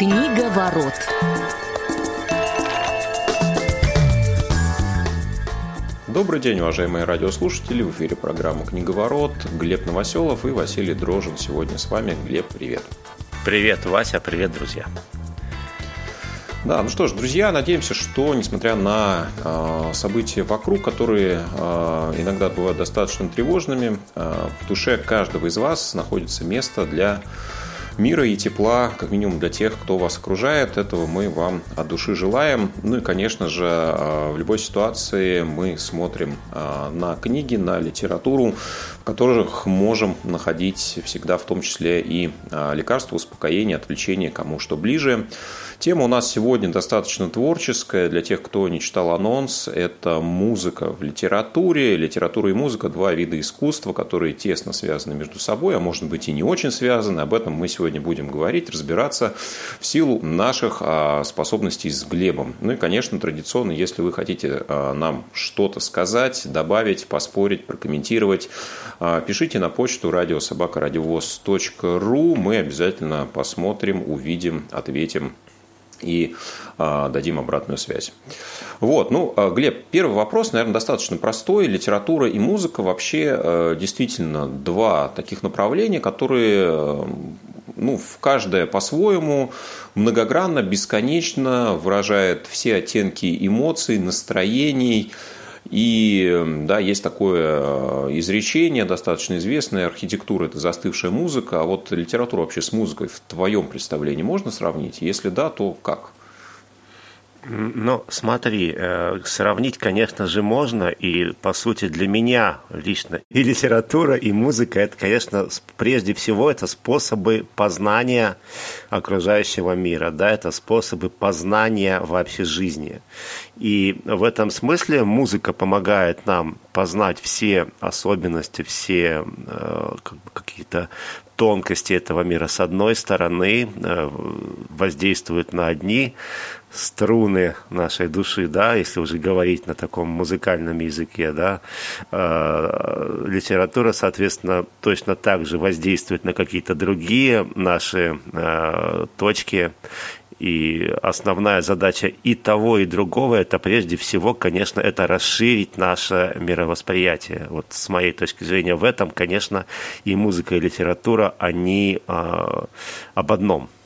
Книга ворот. Добрый день, уважаемые радиослушатели. В эфире программа «Книговорот». Глеб Новоселов и Василий Дрожин сегодня с вами. Глеб, привет. Привет, Вася, привет, друзья. Да, ну что ж, друзья, надеемся, что несмотря на э, события вокруг, которые э, иногда бывают достаточно тревожными, э, в душе каждого из вас находится место для мира и тепла, как минимум для тех, кто вас окружает. Этого мы вам от души желаем. Ну и, конечно же, в любой ситуации мы смотрим на книги, на литературу, в которых можем находить всегда в том числе и лекарства, успокоение, отвлечение, кому что ближе. Тема у нас сегодня достаточно творческая. Для тех, кто не читал анонс, это музыка в литературе. Литература и музыка – два вида искусства, которые тесно связаны между собой, а может быть и не очень связаны. Об этом мы сегодня будем говорить, разбираться в силу наших а, способностей с Глебом. Ну и, конечно, традиционно, если вы хотите а, нам что-то сказать, добавить, поспорить, прокомментировать, а, пишите на почту радиособакарадиовоз.ру. Мы обязательно посмотрим, увидим, ответим и а, дадим обратную связь. Вот, ну, а, Глеб, первый вопрос, наверное, достаточно простой. Литература и музыка вообще а, действительно два таких направления, которые ну, в каждое по-своему многогранно, бесконечно выражает все оттенки эмоций, настроений, и да, есть такое э, изречение, достаточно известное, архитектура – это застывшая музыка, а вот литературу вообще с музыкой в твоем представлении можно сравнить? Если да, то как? Ну, смотри, э, сравнить, конечно же, можно, и, по сути, для меня лично и литература, и музыка, это, конечно, прежде всего, это способы познания окружающего мира, да, это способы познания вообще жизни. И в этом смысле музыка помогает нам познать все особенности, все э, какие-то тонкости этого мира с одной стороны, э, воздействует на одни струны нашей души, да, если уже говорить на таком музыкальном языке, да, э, литература, соответственно, точно так же воздействует на какие-то другие наши э, точки. И основная задача и того, и другого, это прежде всего, конечно, это расширить наше мировосприятие. Вот с моей точки зрения в этом, конечно, и музыка, и литература, они э, об одном –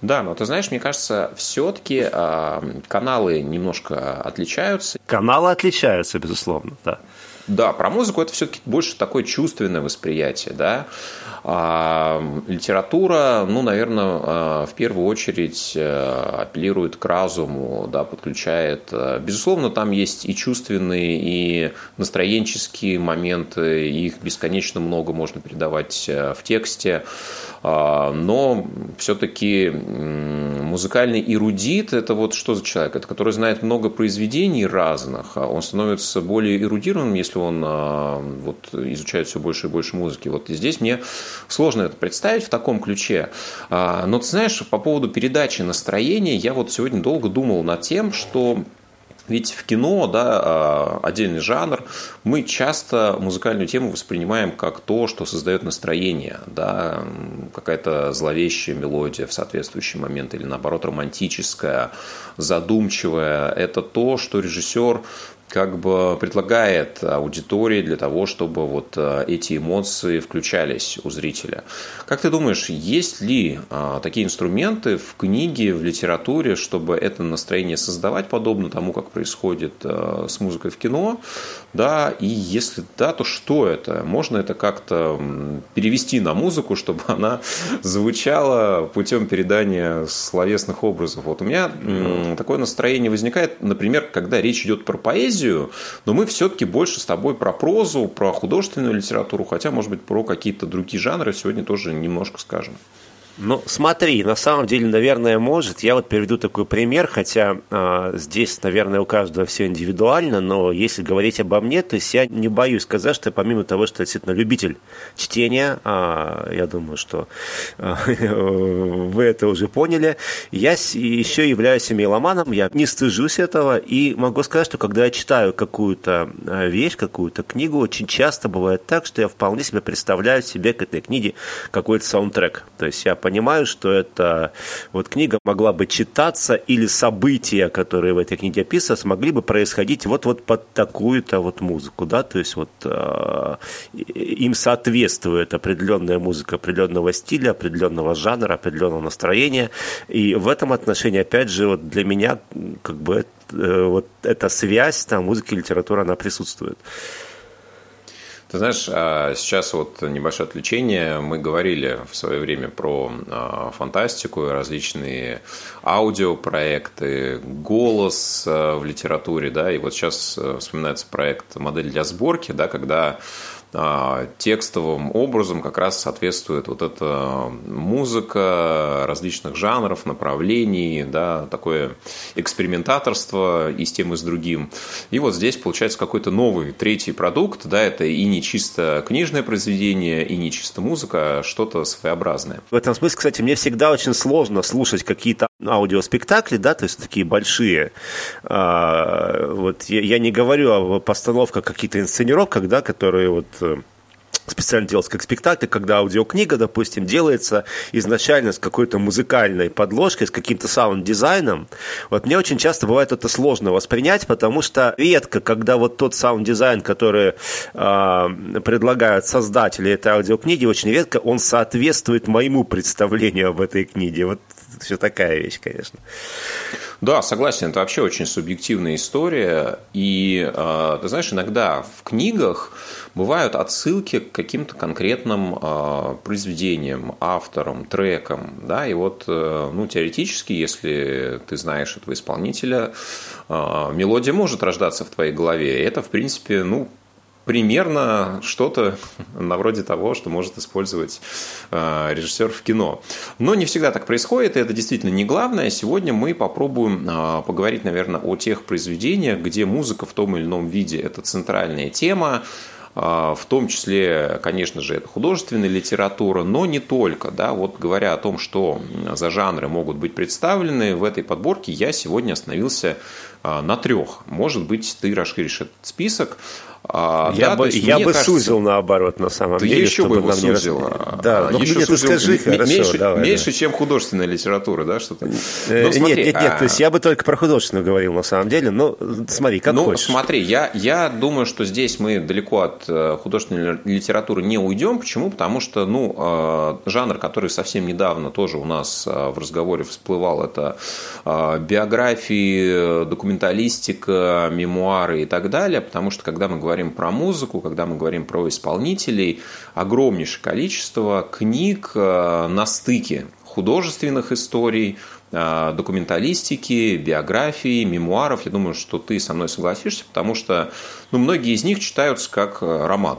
да, но ты знаешь, мне кажется, все-таки э, а, каналы немножко отличаются. Каналы отличаются, безусловно, да. Да, про музыку это все-таки больше такое чувственное восприятие, да. А литература, ну, наверное, а, в первую очередь э, апеллирует к разуму, да, подключает. Э, безусловно, там есть и чувственные, и настроенческие моменты, их бесконечно много можно передавать э, в тексте. А, но все-таки музыкальный эрудит – это вот что за человек? Это который знает много произведений разных, а он становится более эрудированным, если он а, вот, изучает все больше и больше музыки. Вот здесь мне сложно это представить в таком ключе. Но ты знаешь, по поводу передачи настроения, я вот сегодня долго думал над тем, что ведь в кино, да, а, отдельный жанр, мы часто музыкальную тему воспринимаем как то, что создает настроение, да, какая-то зловещая мелодия в соответствующий момент или наоборот романтическая, задумчивая. Это то, что режиссер как бы предлагает аудитории для того, чтобы вот э, эти эмоции включались у зрителя. Как ты думаешь, есть ли а, такие инструменты в книге, в литературе, чтобы это настроение создавать, подобно тому, как происходит э, с музыкой в кино? Да, и если да, то что это? Можно это как-то перевести на музыку, чтобы она звучала путем передания словесных образов? Вот у меня такое настроение возникает, например, когда речь идет про поэзию, поэзию, но мы все-таки больше с тобой про прозу, про художественную литературу, хотя, может быть, про какие-то другие жанры сегодня тоже немножко скажем. Ну, смотри, на самом деле, наверное, может. Я вот приведу такой пример, хотя э, здесь, наверное, у каждого все индивидуально, но если говорить обо мне, то есть я не боюсь сказать, что помимо того, что я действительно любитель чтения, э, я думаю, что э, вы это уже поняли, я еще являюсь меломаном, я не стыжусь этого, и могу сказать, что когда я читаю какую-то вещь, какую-то книгу, очень часто бывает так, что я вполне себе представляю себе к этой книге какой-то саундтрек. То есть я понимаю, что эта вот книга могла бы читаться или события, которые в этой книге описаны, могли бы происходить вот-вот под такую-то вот музыку, да, то есть вот э, им соответствует определенная музыка определенного стиля, определенного жанра, определенного настроения, и в этом отношении, опять же, вот для меня как бы э, вот эта связь, там, музыки и литературы, она присутствует. Ты знаешь, а, сейчас вот небольшое отвлечение. Мы говорили в свое время про а, фантастику, различные аудиопроекты, голос а, в литературе, да, и вот сейчас вспоминается проект «Модель для сборки», да, когда текстовым образом как раз соответствует вот эта музыка различных жанров, направлений, да, такое экспериментаторство и с тем, и с другим. И вот здесь получается какой-то новый третий продукт, да, это и не чисто книжное произведение, и не чисто музыка, а что-то своеобразное. В этом смысле, кстати, мне всегда очень сложно слушать какие-то аудиоспектакли, да, то есть такие большие. А, вот я, я не говорю о постановках каких-то инсценировках, да, которые вот э, специально делается как спектакль, когда аудиокнига, допустим, делается изначально с какой-то музыкальной подложкой, с каким-то саунд-дизайном. Вот мне очень часто бывает это сложно воспринять, потому что редко, когда вот тот саунд-дизайн, который э, предлагают создатели этой аудиокниги, очень редко он соответствует моему представлению об этой книге. Вот все такая вещь, конечно. Да, согласен, это вообще очень субъективная история. И, э, ты знаешь, иногда в книгах бывают отсылки к каким-то конкретным э, произведениям, авторам, трекам. Да? И вот, э, ну, теоретически, если ты знаешь этого исполнителя, мелодия может рождаться в твоей голове. И это, в принципе, ну, примерно что-то на вроде того, что может использовать э, режиссер в кино. Но не всегда так происходит, и это действительно не главное. Сегодня мы попробуем э, поговорить, наверное, о тех произведениях, где музыка в том или ином виде – это центральная тема, э, в том числе, конечно же, это художественная литература, но не только. Да? Вот говоря о том, что за жанры могут быть представлены, в этой подборке я сегодня остановился на трех. Может быть, ты расширишь этот список. А, я да, бы, я бы кажется, сузил наоборот, на самом деле. еще бы его сузил. Не... Да, ну, еще сузил, скажи, хорошо, меньше, давай, меньше да. чем художественная литература, да, что-то? Ну, смотри, нет, нет, нет, а... то есть я бы только про художественную говорил на самом деле, но смотри, как ну, хочешь. смотри, я, я думаю, что здесь мы далеко от э, художественной литературы не уйдем. Почему? Потому что, ну, э, жанр, который совсем недавно тоже у нас э, в разговоре всплывал, это биографии, документалистика, мемуары и так далее, потому что, когда мы говорим про музыку, когда мы говорим про исполнителей, огромнейшее количество книг э, на стыке художественных историй, документалистики, биографии, мемуаров. Я думаю, что ты со мной согласишься, потому что ну, многие из них читаются как э, роман.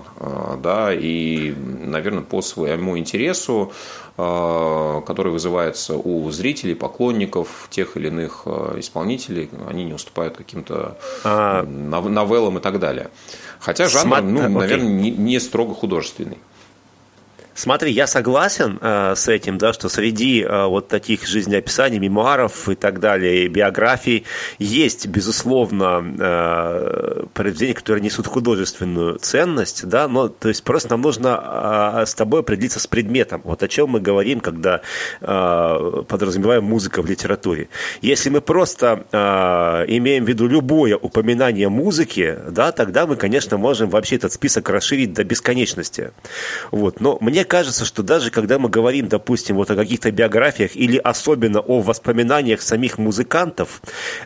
Да, и, наверное, по своему интересу, который вызывается у зрителей, поклонников тех или иных исполнителей, они не уступают каким-то а... новеллам и так далее. Хотя жанр, ну, наверное, не, не строго художественный. Смотри, я согласен э, с этим, да, что среди э, вот таких жизнеописаний, мемуаров и так далее, и биографий есть, безусловно, э, произведения, которые несут художественную ценность, да, но то есть просто нам нужно э, с тобой определиться с предметом, вот о чем мы говорим, когда э, подразумеваем музыка в литературе. Если мы просто э, имеем в виду любое упоминание музыки, да, тогда мы, конечно, можем вообще этот список расширить до бесконечности. Вот, но мне кажется, что даже когда мы говорим, допустим, вот о каких-то биографиях или особенно о воспоминаниях самих музыкантов,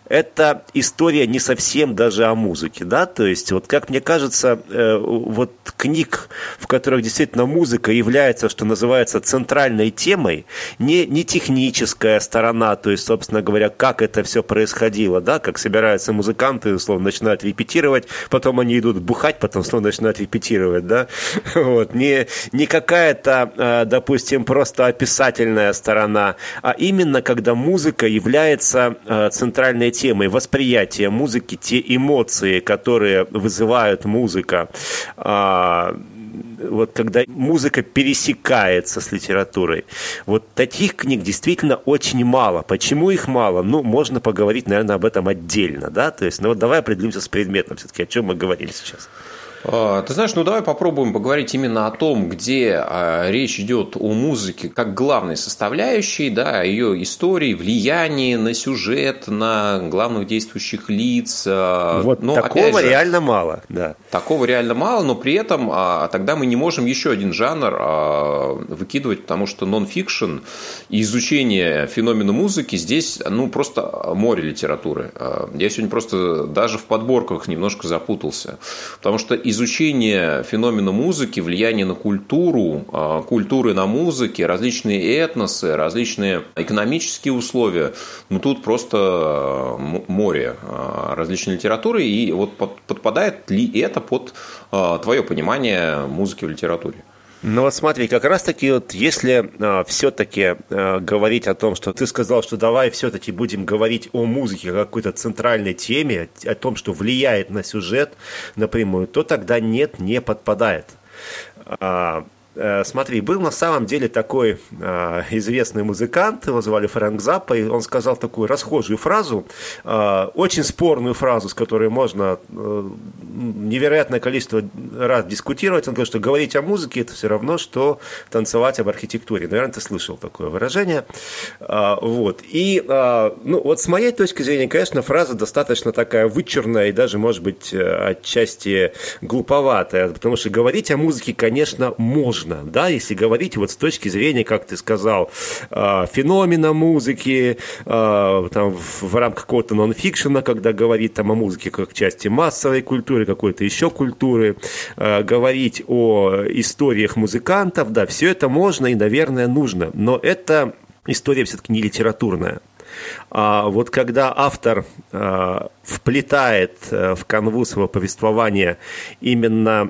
это история не совсем даже о музыке, да, то есть вот как мне кажется, э, вот книг, в которых действительно музыка является, что называется, центральной темой, не, не техническая сторона, то есть, собственно говоря, как это все происходило, да, как собираются музыканты, условно, начинают репетировать, потом они идут бухать, потом снова начинают репетировать, да, вот, не, не какая это, э, допустим, просто описательная сторона, а именно когда музыка является э, центральной темой, восприятие музыки, те эмоции, которые вызывают музыка, а, вот когда музыка пересекается с литературой. Вот таких книг действительно очень мало. Почему их мало? Ну, можно поговорить, наверное, об этом отдельно, да, то есть, ну вот давай определимся с предметом все-таки, о чем мы говорили сейчас. А, ты знаешь, ну давай попробуем поговорить именно о том, где а, речь идет о музыке как главной составляющей, да, ее истории, влиянии на сюжет, на главных действующих лиц. А, вот но, такого же, реально мало, да. Такого реально мало, но при этом тогда мы не можем еще один жанр выкидывать, потому что нон-фикшн и изучение феномена музыки здесь, ну, просто море литературы. Я сегодня просто даже в подборках немножко запутался, потому что изучение феномена музыки, влияние на культуру, а, культуры на музыке, различные этносы, различные экономические условия, ну тут просто а, море а, различной литературы, и вот подпадает ли это под твое понимание музыки в литературе? Ну вот смотри, как раз таки вот если э, все-таки э, говорить о том, что ты сказал, что давай все-таки будем говорить о музыке как какой-то центральной теме, о том, что влияет на сюжет напрямую, то тогда нет, не подпадает. А, смотри, был на самом деле такой э, известный музыкант, его звали Фрэнк Заппа, и он сказал такую расхожую фразу, э, очень спорную фразу, с которой можно э, невероятное количество раз дискутировать. Он говорит, что говорить о музыке это все равно, что танцевать об архитектуре. Наверное, ты слышал такое выражение. Э, вот. И э, ну, вот с моей точки зрения, конечно, фраза достаточно такая вычурная и даже, может быть, отчасти глуповатая, потому что говорить о музыке, конечно, можно нужно, да, если говорить вот с точки зрения, как ты сказал, а, феномена музыки, а, там, в рамках какого-то нонфикшена, когда говорить там о музыке как части массовой культуры, какой-то еще культуры, а, говорить о историях музыкантов, да, все это можно и, наверное, нужно, но это история все-таки не литературная. А вот когда автор э, вплетает э, в канву своего повествования именно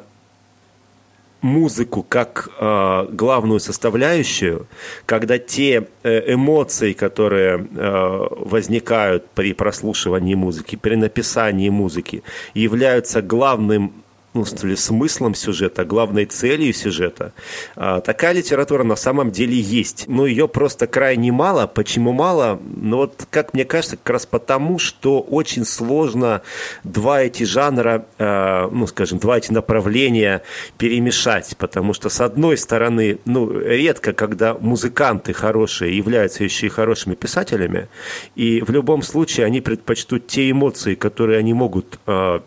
музыку как э, главную составляющую, когда те э, эмоции, которые э, возникают при прослушивании музыки, при написании музыки, являются главным ну, смыслом сюжета, главной целью сюжета. А, такая литература на самом деле есть. Но ее просто крайне мало. Почему мало? Ну вот, как мне кажется, как раз потому, что очень сложно два эти жанра, а, ну, скажем, два эти направления перемешать. Потому что, с одной стороны, ну, редко, когда музыканты хорошие являются еще и хорошими писателями, и в любом случае они предпочтут те эмоции, которые они могут а,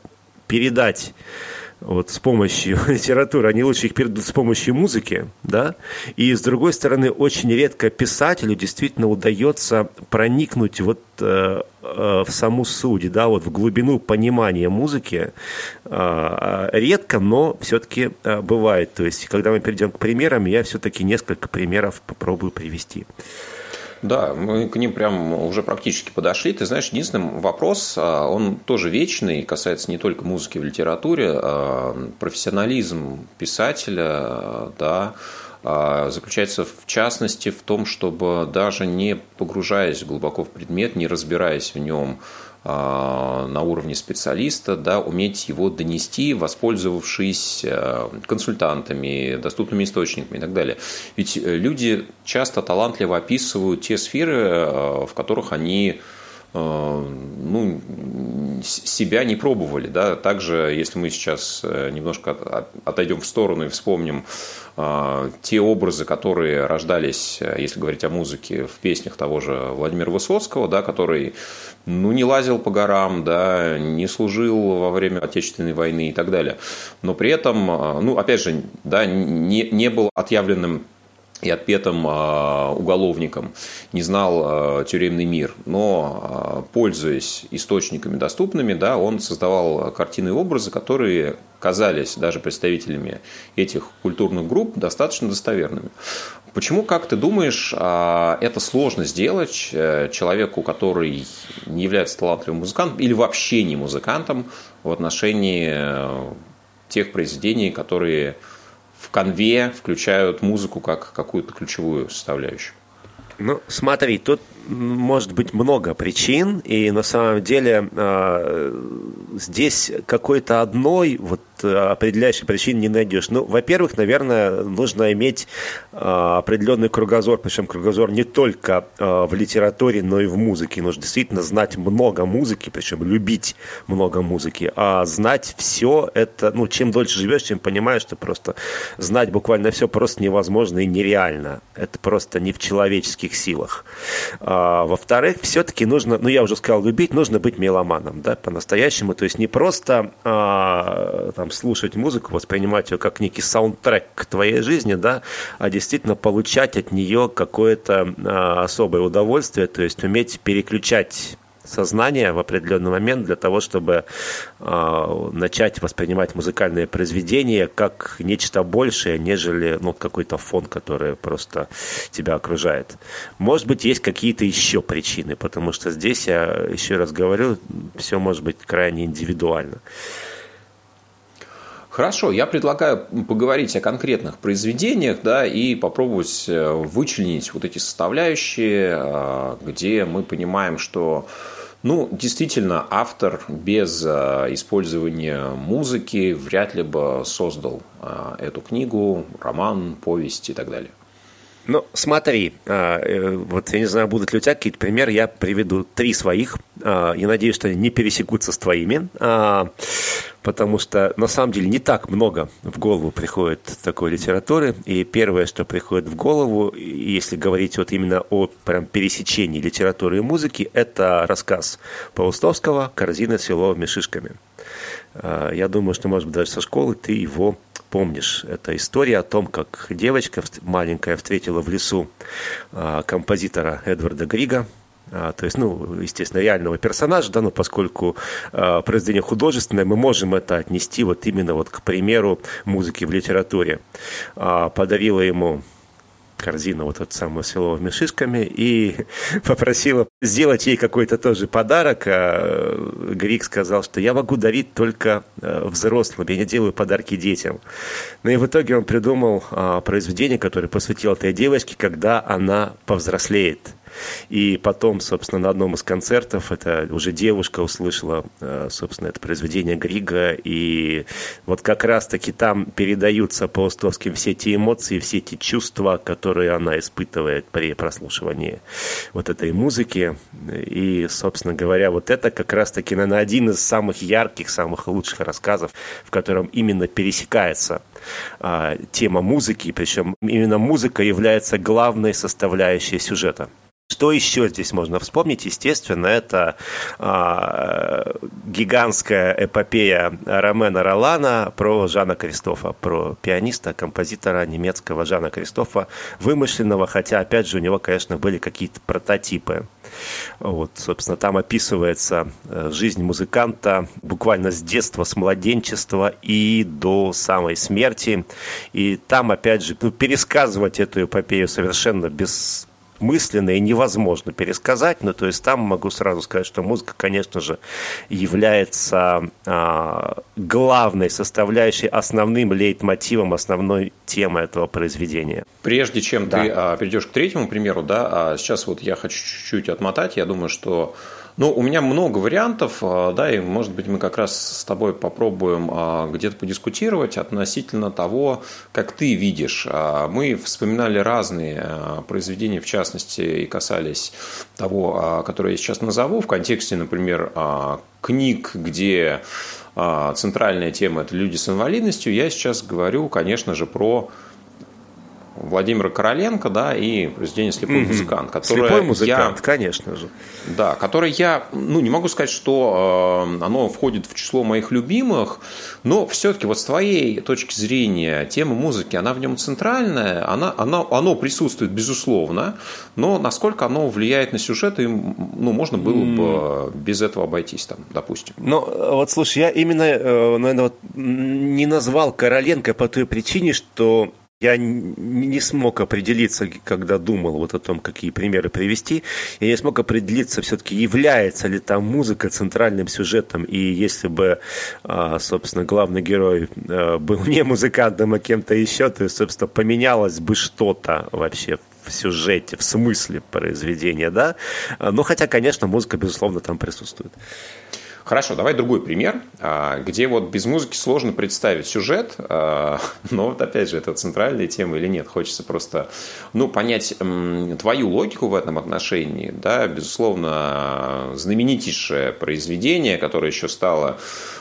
передать вот с помощью литературы, они лучше их передадут с помощью музыки, да, и с другой стороны, очень редко писателю действительно удается проникнуть вот э, э, в саму суть, да, вот в глубину понимания музыки, э, редко, но все-таки бывает, то есть, когда мы перейдем к примерам, я все-таки несколько примеров попробую привести. Да, мы к ним прям уже практически подошли. Ты знаешь, единственный вопрос, а, он тоже вечный, касается не только музыки в литературе, а профессионализм писателя, да, а, заключается в частности в том, чтобы даже не погружаясь глубоко в предмет, не разбираясь в нем, на уровне специалиста, да, уметь его донести, воспользовавшись а, консультантами, доступными источниками и так далее. Ведь э, люди часто талантливо описывают те сферы, а, в которых они ну, себя не пробовали. Да? Также, если мы сейчас э, немножко отойдем в сторону и вспомним те образы, которые рождались, э, если говорить о музыке, в песнях того же Владимира Высоцкого, да, который ну, не лазил по горам, да, не служил во время Отечественной войны и так далее. Но при этом, ну, опять же, да, не, не был отъявленным и отпетым а, уголовником, не знал а, тюремный мир, но, пользуясь источниками доступными, да, он создавал картины и образы, которые казались даже представителями этих культурных групп достаточно достоверными. Почему, как ты думаешь, а, это сложно сделать э, человеку, который не является талантливым музыкантом или вообще не музыкантом в отношении э, тех произведений, которые конве включают музыку как какую-то ключевую составляющую? Ну, смотри, тут может быть много причин, и на самом деле э, здесь какой-то одной вот определяющей причины не найдешь. Ну, во-первых, наверное, нужно иметь определенный кругозор, причем кругозор не только в литературе, но и в музыке. Нужно действительно знать много музыки, причем любить много музыки, а знать все это, ну, чем дольше живешь, тем понимаешь, что просто знать буквально все просто невозможно и нереально. Это просто не в человеческих силах. А, во-вторых, все-таки нужно, ну, я уже сказал, любить, нужно быть меломаном, да, по-настоящему. То есть не просто а, там, слушать музыку, воспринимать ее как некий саундтрек к твоей жизни, да, а действительно получать от нее какое-то а, особое удовольствие, то есть уметь переключать сознание в определенный момент для того, чтобы э, начать воспринимать музыкальные произведения как нечто большее, нежели ну, какой-то фон, который просто тебя окружает. Может быть, есть какие-то еще причины, потому что здесь, я еще раз говорю, все может быть крайне индивидуально. Хорошо, я предлагаю поговорить о конкретных произведениях, да, и попробовать э, вычленить вот эти составляющие, э, где мы понимаем, что ну, действительно, автор без э, использования музыки вряд ли бы создал эту книгу, роман, повесть и так далее. Ну, смотри, а, э, вот я не знаю, будут ли у тебя какие-то примеры, я приведу три своих. А, я надеюсь, что они не пересекутся с твоими, а, потому что на самом деле не так много в голову приходит такой литературы. И первое, что приходит в голову, если говорить вот именно о прям пересечении литературы и музыки, это рассказ Паустовского «Корзина с еловыми шишками». Я думаю, что, может быть, даже со школы ты его помнишь. Это история о том, как девочка маленькая встретила в лесу а, композитора Эдварда Грига, а, то есть, ну, естественно, реального персонажа, да, но поскольку э, произведение художественное, мы можем это отнести вот именно вот к примеру музыки в литературе. Э, подарила ему корзину вот эту самую с еловыми шишками и попросила сделать ей какой-то тоже подарок. А Грик сказал, что я могу дарить только э, взрослым, я не делаю подарки детям. Ну и в итоге он придумал а, произведение, которое посвятил этой девочке, когда она повзрослеет. И потом, собственно, на одном из концертов это уже девушка услышала, э, собственно, это произведение Грига, и вот как раз-таки там передаются по Островским все эти эмоции, все эти чувства, которые она испытывает при прослушивании вот этой музыки. И, собственно говоря, вот это как раз-таки, наверное, один из самых ярких, самых лучших рассказов, в котором именно пересекается а, тема музыки, причем именно музыка является главной составляющей сюжета. Что еще здесь можно вспомнить? Естественно, это э, гигантская эпопея Ромена Ролана про Жана Кристофа, про пианиста, композитора немецкого Жана Кристофа, вымышленного, хотя, опять же, у него, конечно, были какие-то прототипы. Вот, собственно, там описывается э, жизнь музыканта буквально с детства, с младенчества и до самой смерти. И там, опять же, ну, пересказывать эту эпопею совершенно без мысленно и невозможно пересказать. Ну, то есть там могу сразу сказать, что музыка, конечно же, является а, главной составляющей, основным лейтмотивом, основной темой этого произведения. Прежде чем да. ты а, перейдешь к третьему примеру, да, а сейчас вот я хочу чуть-чуть отмотать. Я думаю, что ну, у меня много вариантов, а, да, и, может быть, мы как раз с тобой попробуем а, где-то подискутировать относительно того, как ты видишь. А, мы вспоминали разные произведения, в частности, и касались того, которое я сейчас назову, в контексте, например, книг, где центральная тема – это люди с инвалидностью. Я сейчас говорю, конечно же, про Владимира Короленко, да, и произведение «Слепой mm-hmm. музыкант», которое Слепой музыкант, я, конечно же. Да, которое я, ну, не могу сказать, что э, оно входит в число моих любимых, но все-таки вот с твоей точки зрения тема музыки, она в нем центральная, она, она, оно присутствует, безусловно, но насколько оно влияет на сюжет, и, ну, можно было бы mm. без этого обойтись, там, допустим. Ну, вот слушай, я именно, э, наверное, вот не назвал Короленко по той причине, что я не смог определиться, когда думал вот о том, какие примеры привести. Я не смог определиться, все-таки является ли там музыка центральным сюжетом. И если бы, а, собственно, главный герой а, был не музыкантом, а кем-то еще, то, собственно, поменялось бы что-то вообще в сюжете, в смысле произведения, да. Но хотя, конечно, музыка, безусловно, там присутствует. Хорошо, давай другой пример, а, где вот без музыки сложно представить сюжет, а, но вот опять же, это центральная тема или нет. Хочется просто ну, понять твою логику в этом отношении. Да, безусловно, знаменитейшее произведение, которое еще стало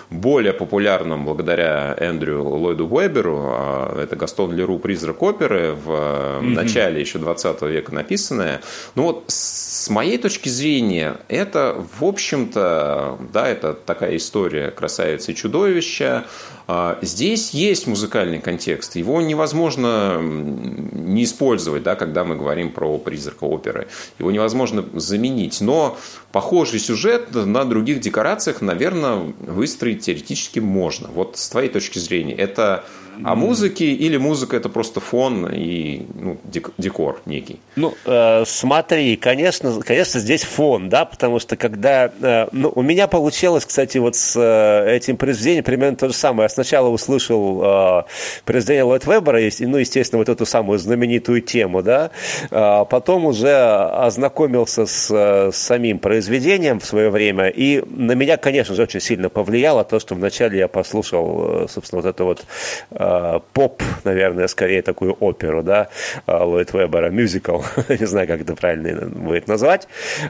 более популярным благодаря Эндрю Ллойду Уэберу. А, это Гастон Леру «Призрак оперы» в mm-hmm. начале еще 20 века написанное. Ну вот с моей точки зрения, это, в общем-то, да, это такая история красавицы и чудовища. А, здесь есть музыкальный контекст. Его невозможно не использовать, да, когда мы говорим про призрака оперы. Его невозможно заменить. Но похожий сюжет на других декорациях, наверное, выстроить теоретически можно. Вот с твоей точки зрения, это о музыке или музыка это просто фон и ну, декор некий? Ну, э, смотри, конечно, конечно, здесь фон, да, потому что когда... Э, ну, у меня получилось, кстати, вот с э, этим произведением примерно то же самое. Я сначала услышал э, произведение Ллойд Вебера, ну, естественно, вот эту самую знаменитую тему, да, а потом уже ознакомился с, с самим произведением в свое время, и на меня, конечно же, очень сильно повлияло то, что вначале я послушал, э, собственно, вот это вот э, Э, поп, наверное, скорее такую оперу, да, э, Ллойд Вебера, мюзикл, не знаю, как это правильно будет назвать,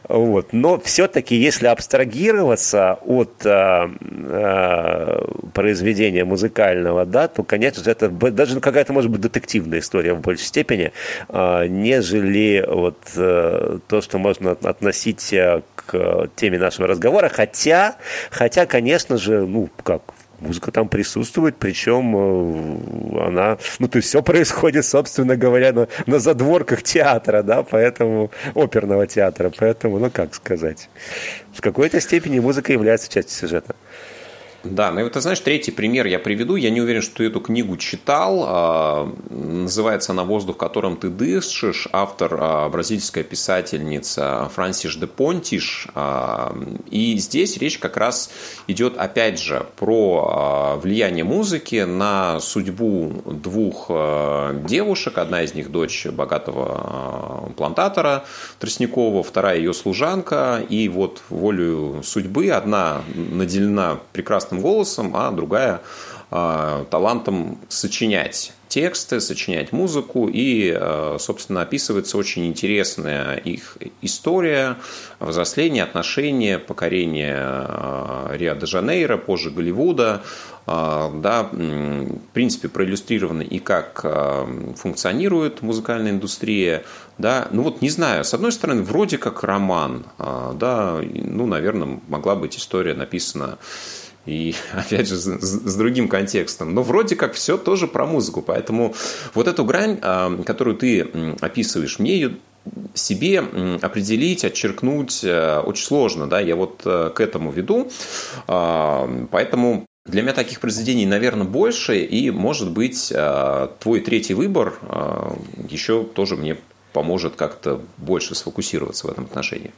вот, но все-таки, если абстрагироваться от э, э, произведения музыкального, да, то, конечно это даже какая-то, может быть, детективная история в большей степени, э, нежели вот э, то, что можно относить к теме нашего разговора, хотя, хотя, конечно же, ну, как, музыка там присутствует, причем э, она, ну, то есть все происходит, собственно говоря, на, на задворках театра, да, поэтому, оперного театра, поэтому, ну, как сказать, в какой-то степени музыка является частью сюжета. Да, ну и вот ты знаешь, третий пример я приведу. Я не уверен, что ты эту книгу читал. А, называется она «Воздух, которым ты дышишь». Автор а, бразильская писательница Франсиш де Понтиш. А, и здесь речь как раз идет, опять же, про влияние музыки на судьбу двух девушек. Одна из них дочь богатого плантатора Тростникова, вторая ее служанка. И вот волю судьбы одна наделена прекрасным прекрасным голосом, а другая а, талантом сочинять тексты, сочинять музыку, и, а, собственно, описывается очень интересная их история взросления, отношения, покорения а, Рио-де-Жанейро, позже Голливуда, да, в принципе, проиллюстрировано и как функционирует музыкальная индустрия, да, ну вот не знаю, с одной стороны, вроде как роман, да, ну, наверное, могла быть история написана и, опять же, с, другим контекстом. Но вроде как все тоже про музыку. Поэтому вот эту грань, а, которую ты описываешь, мне ее себе определить, отчеркнуть э, очень сложно. Да? Я вот э, к этому веду. А, поэтому для меня таких произведений, наверное, больше. И, может быть, э, твой третий выбор еще тоже мне поможет как-то больше сфокусироваться в этом отношении.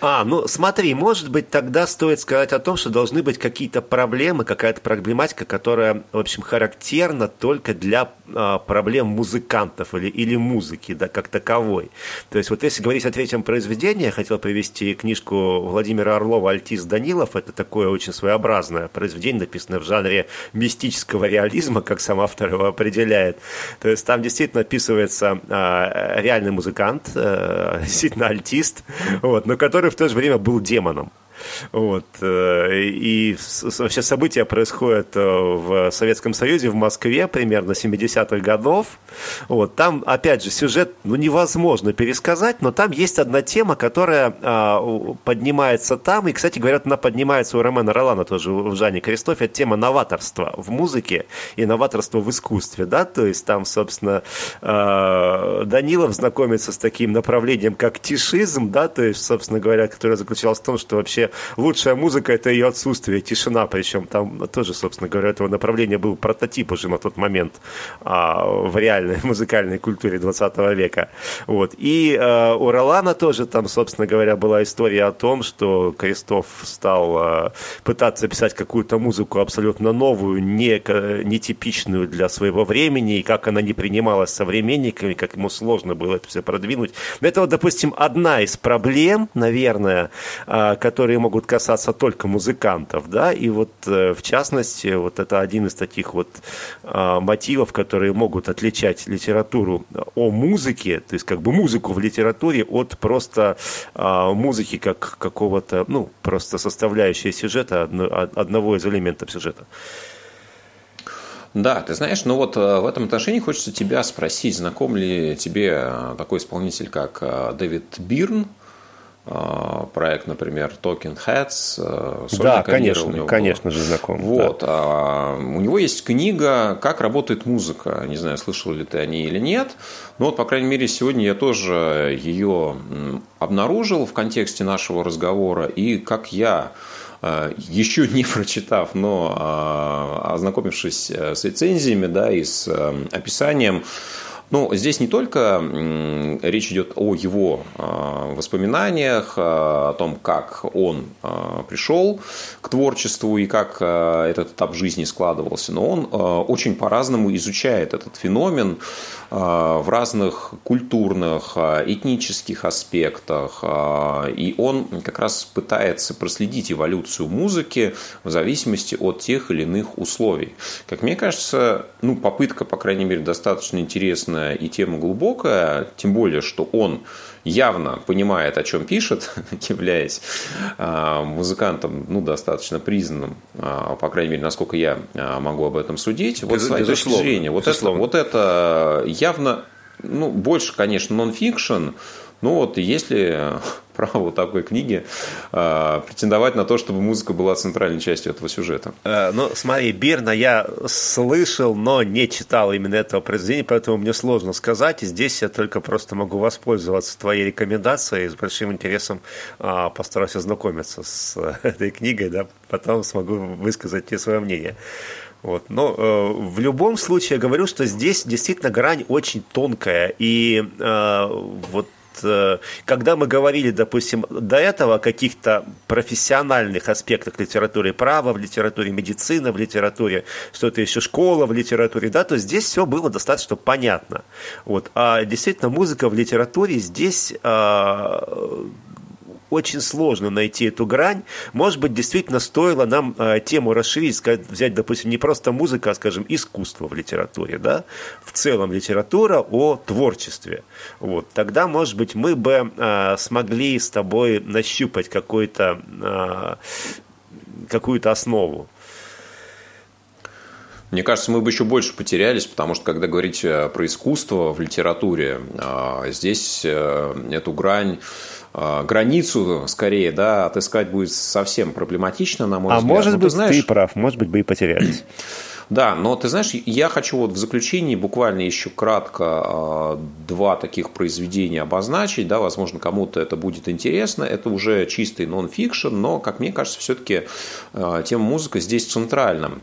А, ну смотри, может быть, тогда стоит сказать о том, что должны быть какие-то проблемы, какая-то проблематика, которая, в общем, характерна только для а, проблем музыкантов или, или музыки, да, как таковой. То есть вот если говорить о третьем произведении, я хотел привести книжку Владимира Орлова «Альтис Данилов». Это такое очень своеобразное произведение, написанное в жанре мистического реализма, как сам автор его определяет. То есть там действительно описывается а, реальный музыкант, а, действительно альтист, вот, но который который в то же время был демоном. Вот. Э, и вообще события происходят э, в Советском Союзе, в Москве, примерно 70-х годов. Вот. Там, опять же, сюжет ну, невозможно пересказать, но там есть одна тема, которая а, поднимается там. И, кстати говоря, она поднимается у Романа Ролана тоже в Жанне Кристофе. Это тема новаторства в музыке и новаторства в искусстве. Да? То есть там, собственно, а, Данилов знакомится с таким направлением, как тишизм, да? то есть, собственно говоря, которое заключалось в том, что вообще лучшая музыка – это ее отсутствие, тишина, причем там тоже, собственно говоря, этого направления был прототип уже на тот момент а, в реальной музыкальной культуре 20 века. Вот. И а, у Ролана тоже там, собственно говоря, была история о том, что Крестов стал а, пытаться писать какую-то музыку абсолютно новую, не, нетипичную для своего времени, и как она не принималась современниками, как ему сложно было это все продвинуть. Это вот, допустим, одна из проблем, наверное, а, которые могут касаться только музыкантов, да, и вот э, в частности, вот это один из таких вот а, мотивов, которые могут отличать литературу о музыке, то есть как бы музыку в литературе от просто а, музыки как какого-то, ну, просто составляющей сюжета, одного из элементов сюжета. Да, ты знаешь, ну вот э, в этом отношении хочется тебя спросить, знаком ли тебе э, такой исполнитель, как э, Дэвид Бирн, проект, например, Talking Heads. Да, конечно, конечно же знаком. Вот. Да. А, у него есть книга «Как работает музыка». Не знаю, слышал ли ты о ней или нет. Но вот, по крайней мере, сегодня я тоже ее обнаружил в контексте нашего разговора. И как я Э, еще не прочитав, но э, ознакомившись э, с рецензиями да, и с описанием, ну, здесь не только речь идет о его воспоминаниях, о том, как он пришел к творчеству и как этот этап жизни складывался, но он очень по-разному изучает этот феномен, в разных культурных, этнических аспектах. И он как раз пытается проследить эволюцию музыки в зависимости от тех или иных условий. Как мне кажется, ну, попытка, по крайней мере, достаточно интересная и тема глубокая, тем более, что он явно понимает, о чем пишет, являясь а, музыкантом ну, достаточно признанным, а, по крайней мере, насколько я а, могу об этом судить. Вот с твоей точки зрения, вот это, вот это явно, ну, больше, конечно, нон-фикшн, ну вот, если право такой книги э, претендовать на то, чтобы музыка была центральной частью этого сюжета. Э, ну, смотри, Бирна я слышал, но не читал именно этого произведения, поэтому мне сложно сказать. И здесь я только просто могу воспользоваться твоей рекомендацией и с большим интересом э, постараюсь ознакомиться с этой книгой, да, потом смогу высказать тебе свое мнение. Вот. Но э, в любом случае я говорю, что здесь действительно грань очень тонкая. И э, вот Э, когда мы говорили, допустим, до этого о каких-то профессиональных аспектах литературы, права в литературе, медицина в литературе, что-то еще школа в литературе, да, то здесь все было достаточно понятно. Вот. А действительно, музыка в литературе здесь а, очень сложно найти эту грань. Может быть, действительно стоило нам э, тему расширить, сказать, взять, допустим, не просто музыка, а, скажем, искусство в литературе, да, в целом литература о творчестве. Вот. Тогда, может быть, мы бы э, смогли с тобой нащупать какой-то, э, какую-то основу. Мне кажется, мы бы еще больше потерялись, потому что когда говорить э, про искусство в литературе, э, здесь э, эту грань границу, скорее, да, отыскать будет совсем проблематично, на мой а взгляд. А может но, быть, ты, знаешь, ты прав, может быть, бы и потерялись. Да, но ты знаешь, я хочу вот в заключении буквально еще кратко а, два таких произведения обозначить, да, возможно, кому-то это будет интересно, это уже чистый нон-фикшн, но, как мне кажется, все-таки а, тема музыка здесь центральна.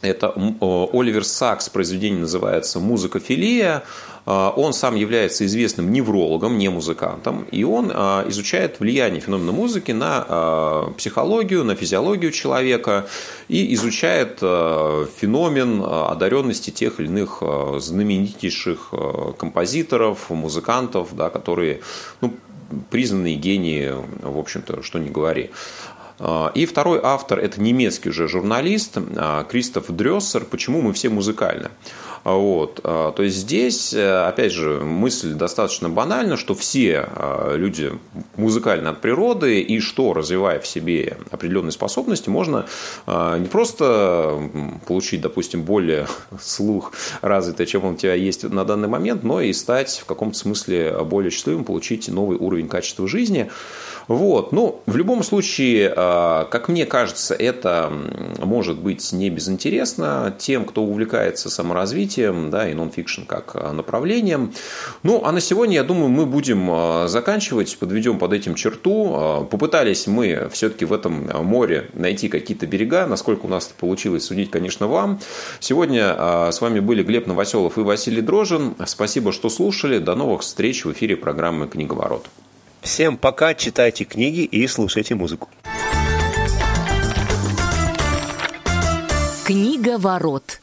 Это Оливер Сакс, произведение называется «Музыкофилия». А, он сам является известным неврологом, не музыкантом, и он а, изучает влияние феномена музыки на а, психологию, на физиологию человека и изучает феномен одаренности тех или иных знаменитейших композиторов, музыкантов, да, которые ну, признанные гении, в общем-то, что не говори. И второй автор – это немецкий уже журналист Кристоф Дрёссер «Почему мы все музыкальны?». Вот. А, то есть здесь, э, опять же, мысль достаточно банальна, что все а, люди музыкальны от природы, и что, развивая в себе определенные способности, можно а, не просто получить, допустим, более слух развитый, чем он у тебя есть на данный момент, но и стать в каком-то смысле более счастливым, получить новый уровень качества жизни. Вот. Ну, в любом случае, как мне кажется, это может быть не безинтересно тем, кто увлекается саморазвитием, развитием, да, и нон-фикшн как а, направлением. Ну, а на сегодня, я думаю, мы будем а, заканчивать, подведем под этим черту. А, попытались мы все-таки в этом море найти какие-то берега, насколько у нас это получилось, судить, конечно, вам. Сегодня с вами были Глеб Новоселов и Василий Дрожин. Спасибо, что слушали. До новых встреч в эфире программы «Книговорот». Всем пока, читайте книги и слушайте музыку. Книга ворот.